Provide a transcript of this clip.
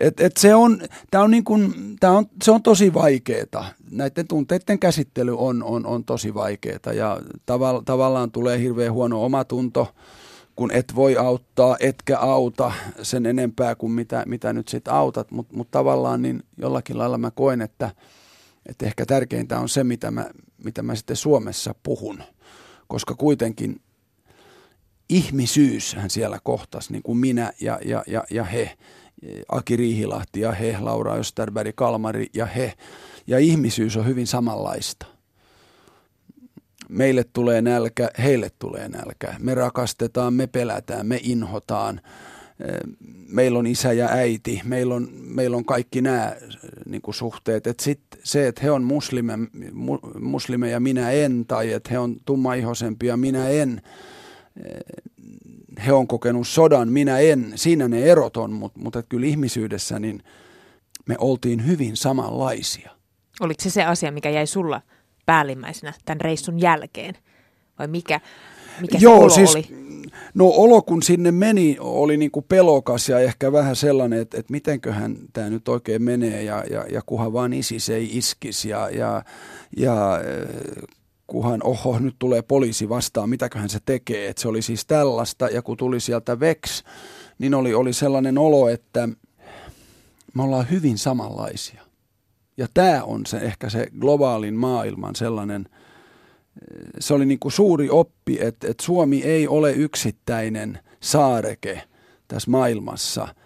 Et, et se, on, tää on niin kun, tää on, se on tosi vaikeeta. Näiden tunteiden käsittely on, on, on tosi vaikeeta ja tavall, tavallaan tulee hirveän huono omatunto, kun et voi auttaa, etkä auta sen enempää kuin mitä, mitä nyt sitten autat. Mutta mut tavallaan niin jollakin lailla mä koen, että, että ehkä tärkeintä on se, mitä mä, mitä mä sitten Suomessa puhun. Koska kuitenkin ihmisyyshän siellä kohtas, niin kuin minä ja, ja, ja, ja he. Aki Riihilahti ja he, Laura Österberg, Kalmari ja he. Ja ihmisyys on hyvin samanlaista. Meille tulee nälkä, heille tulee nälkä. Me rakastetaan, me pelätään, me inhotaan. Meillä on isä ja äiti, meillä on, meillä on kaikki nämä niin kuin suhteet. Et sit se, että he on muslime, muslimeja, minä en, tai että he on tummaihoisempia, minä en, he on kokenut sodan, minä en. Siinä ne erot on, mutta, mutta kyllä ihmisyydessä niin me oltiin hyvin samanlaisia. Oliko se se asia, mikä jäi sulla päällimmäisenä tämän reissun jälkeen? Vai mikä, mikä Joo, se olo siis, oli? No olo kun sinne meni oli niin kuin pelokas ja ehkä vähän sellainen, että, että mitenköhän tämä nyt oikein menee ja, ja, ja kuhan vaan ISIS ei iskisi ja, ja, ja kuhan oho, nyt tulee poliisi vastaan, mitäköhän se tekee. Että se oli siis tällaista ja kun tuli sieltä VEX, niin oli, oli sellainen olo, että me ollaan hyvin samanlaisia. Ja tämä on se ehkä se globaalin maailman sellainen, se oli niin kuin suuri oppi, että, että Suomi ei ole yksittäinen saareke tässä maailmassa,